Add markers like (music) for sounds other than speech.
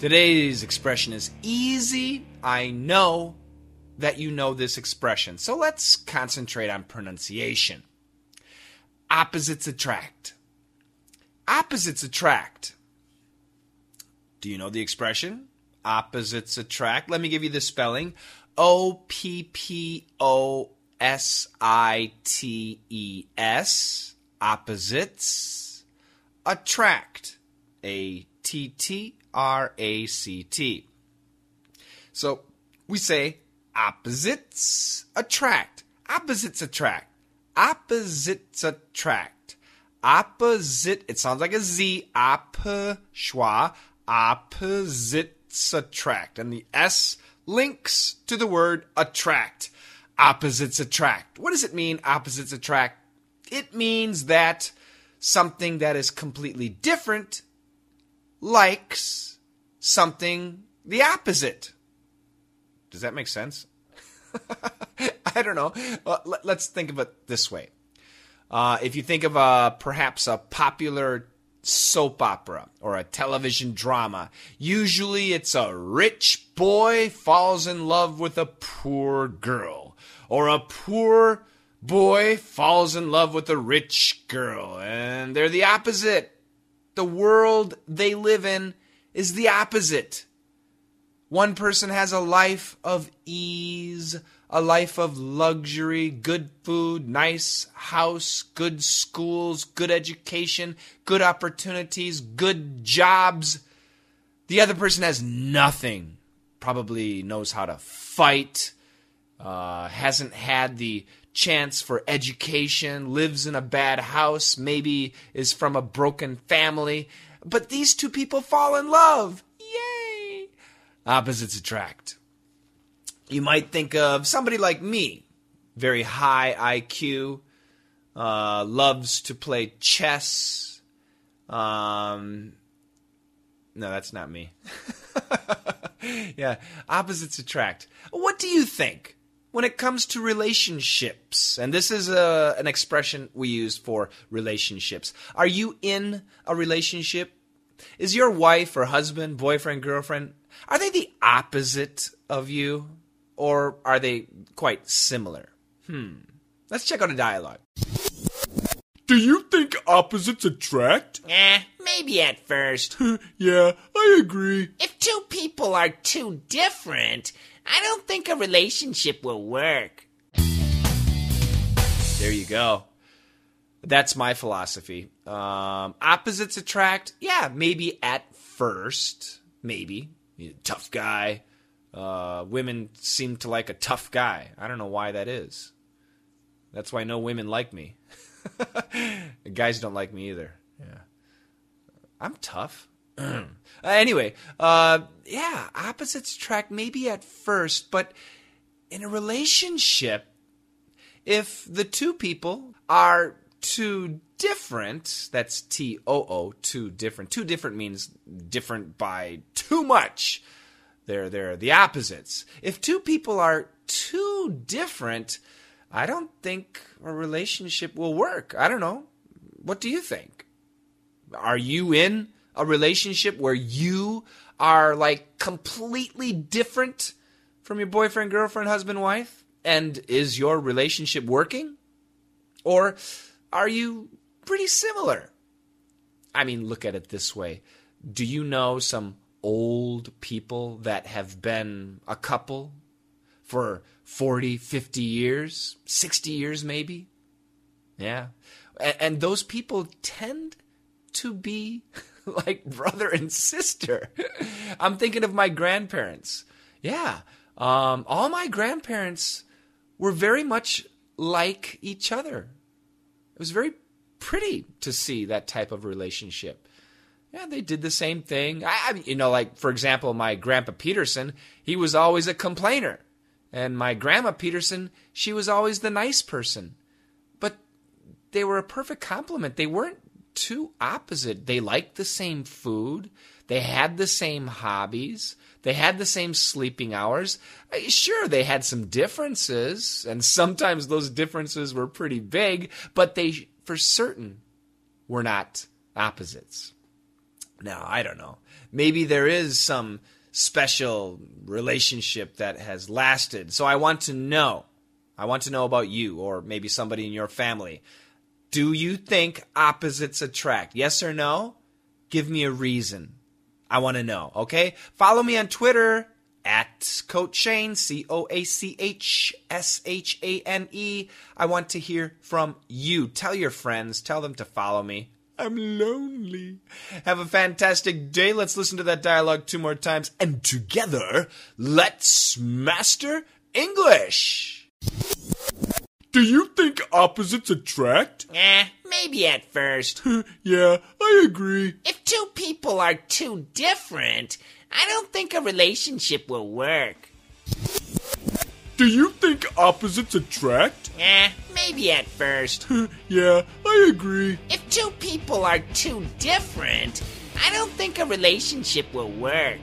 Today's expression is easy. I know that you know this expression, so let's concentrate on pronunciation. Opposites attract. Opposites attract. Do you know the expression? Opposites attract. Let me give you the spelling O P P O S I T E S. Opposites attract. A T T R A C T. So we say opposites attract. Opposites attract. Opposites attract. Opposite, it sounds like a Z. Op, schwa. Opposites attract. And the S links to the word attract. Opposites attract. What does it mean, opposites attract? It means that something that is completely different likes something the opposite. Does that make sense? (laughs) I don't know. Well, let, us think of it this way. Uh, if you think of a, perhaps a popular soap opera or a television drama, usually it's a rich boy falls in love with a poor girl, or a poor boy falls in love with a rich girl, and they're the opposite the world they live in is the opposite. One person has a life of ease, a life of luxury, good food, nice house, good schools, good education, good opportunities, good jobs. The other person has nothing, probably knows how to fight, uh, hasn't had the chance for education, lives in a bad house, maybe is from a broken family. But these two people fall in love. Yay! Opposites attract. You might think of somebody like me, very high IQ, uh, loves to play chess. Um, no, that's not me. (laughs) yeah, opposites attract. What do you think? When it comes to relationships, and this is a, uh, an expression we use for relationships. Are you in a relationship? Is your wife or husband, boyfriend, girlfriend, are they the opposite of you? Or are they quite similar? Hmm. Let's check out a dialogue. Do you think opposites attract? Eh, maybe at first. (laughs) yeah, I agree. If two people are too different, I don't think a relationship will work. There you go. That's my philosophy. Um, opposites attract. Yeah, maybe at first. Maybe. Tough guy. Uh, women seem to like a tough guy. I don't know why that is. That's why no women like me. (laughs) (laughs) Guys don't like me either. Yeah. I'm tough. (clears throat) uh, anyway, uh, yeah, opposites attract maybe at first, but in a relationship, if the two people are too different, that's T O O, too different. Too different means different by too much. They're they're the opposites. If two people are too different, I don't think a relationship will work. I don't know. What do you think? Are you in a relationship where you are like completely different from your boyfriend, girlfriend, husband, wife? And is your relationship working? Or are you pretty similar? I mean, look at it this way. Do you know some old people that have been a couple for 40, 50 years, 60 years maybe? Yeah. And, those people tend to be (laughs) like brother and sister. (laughs) I'm thinking of my grandparents. Yeah. Um, all my grandparents were very much like each other. It was very pretty to see that type of relationship. Yeah, they did the same thing. I, I you know, like for example, my grandpa Peterson, he was always a complainer, and my grandma Peterson, she was always the nice person. But they were a perfect complement. They weren't too opposite. They liked the same food. They had the same hobbies. They had the same sleeping hours. Uh, Sure, they had some differences, and sometimes those differences were pretty big, but they, for certain, were not opposites. Now, I don't know. Maybe there is some special relationship that has lasted. So I want to know. I want to know about you or maybe somebody in your family. Do you think opposites attract? Yes or no? Give me a reason. I want to know, okay? Follow me on Twitter at Coach Shane, C O A C H S H A N E. I want to hear from you. Tell your friends, tell them to follow me. I'm lonely. Have a fantastic day. Let's listen to that dialogue two more times. And together, let's master English. Do you think opposites attract? Eh, maybe at first. (laughs) yeah, I agree. If two people are too different, I don't think a relationship will work. Do you think opposites attract? Eh, maybe at first. (laughs) yeah, I agree. If two people are too different, I don't think a relationship will work.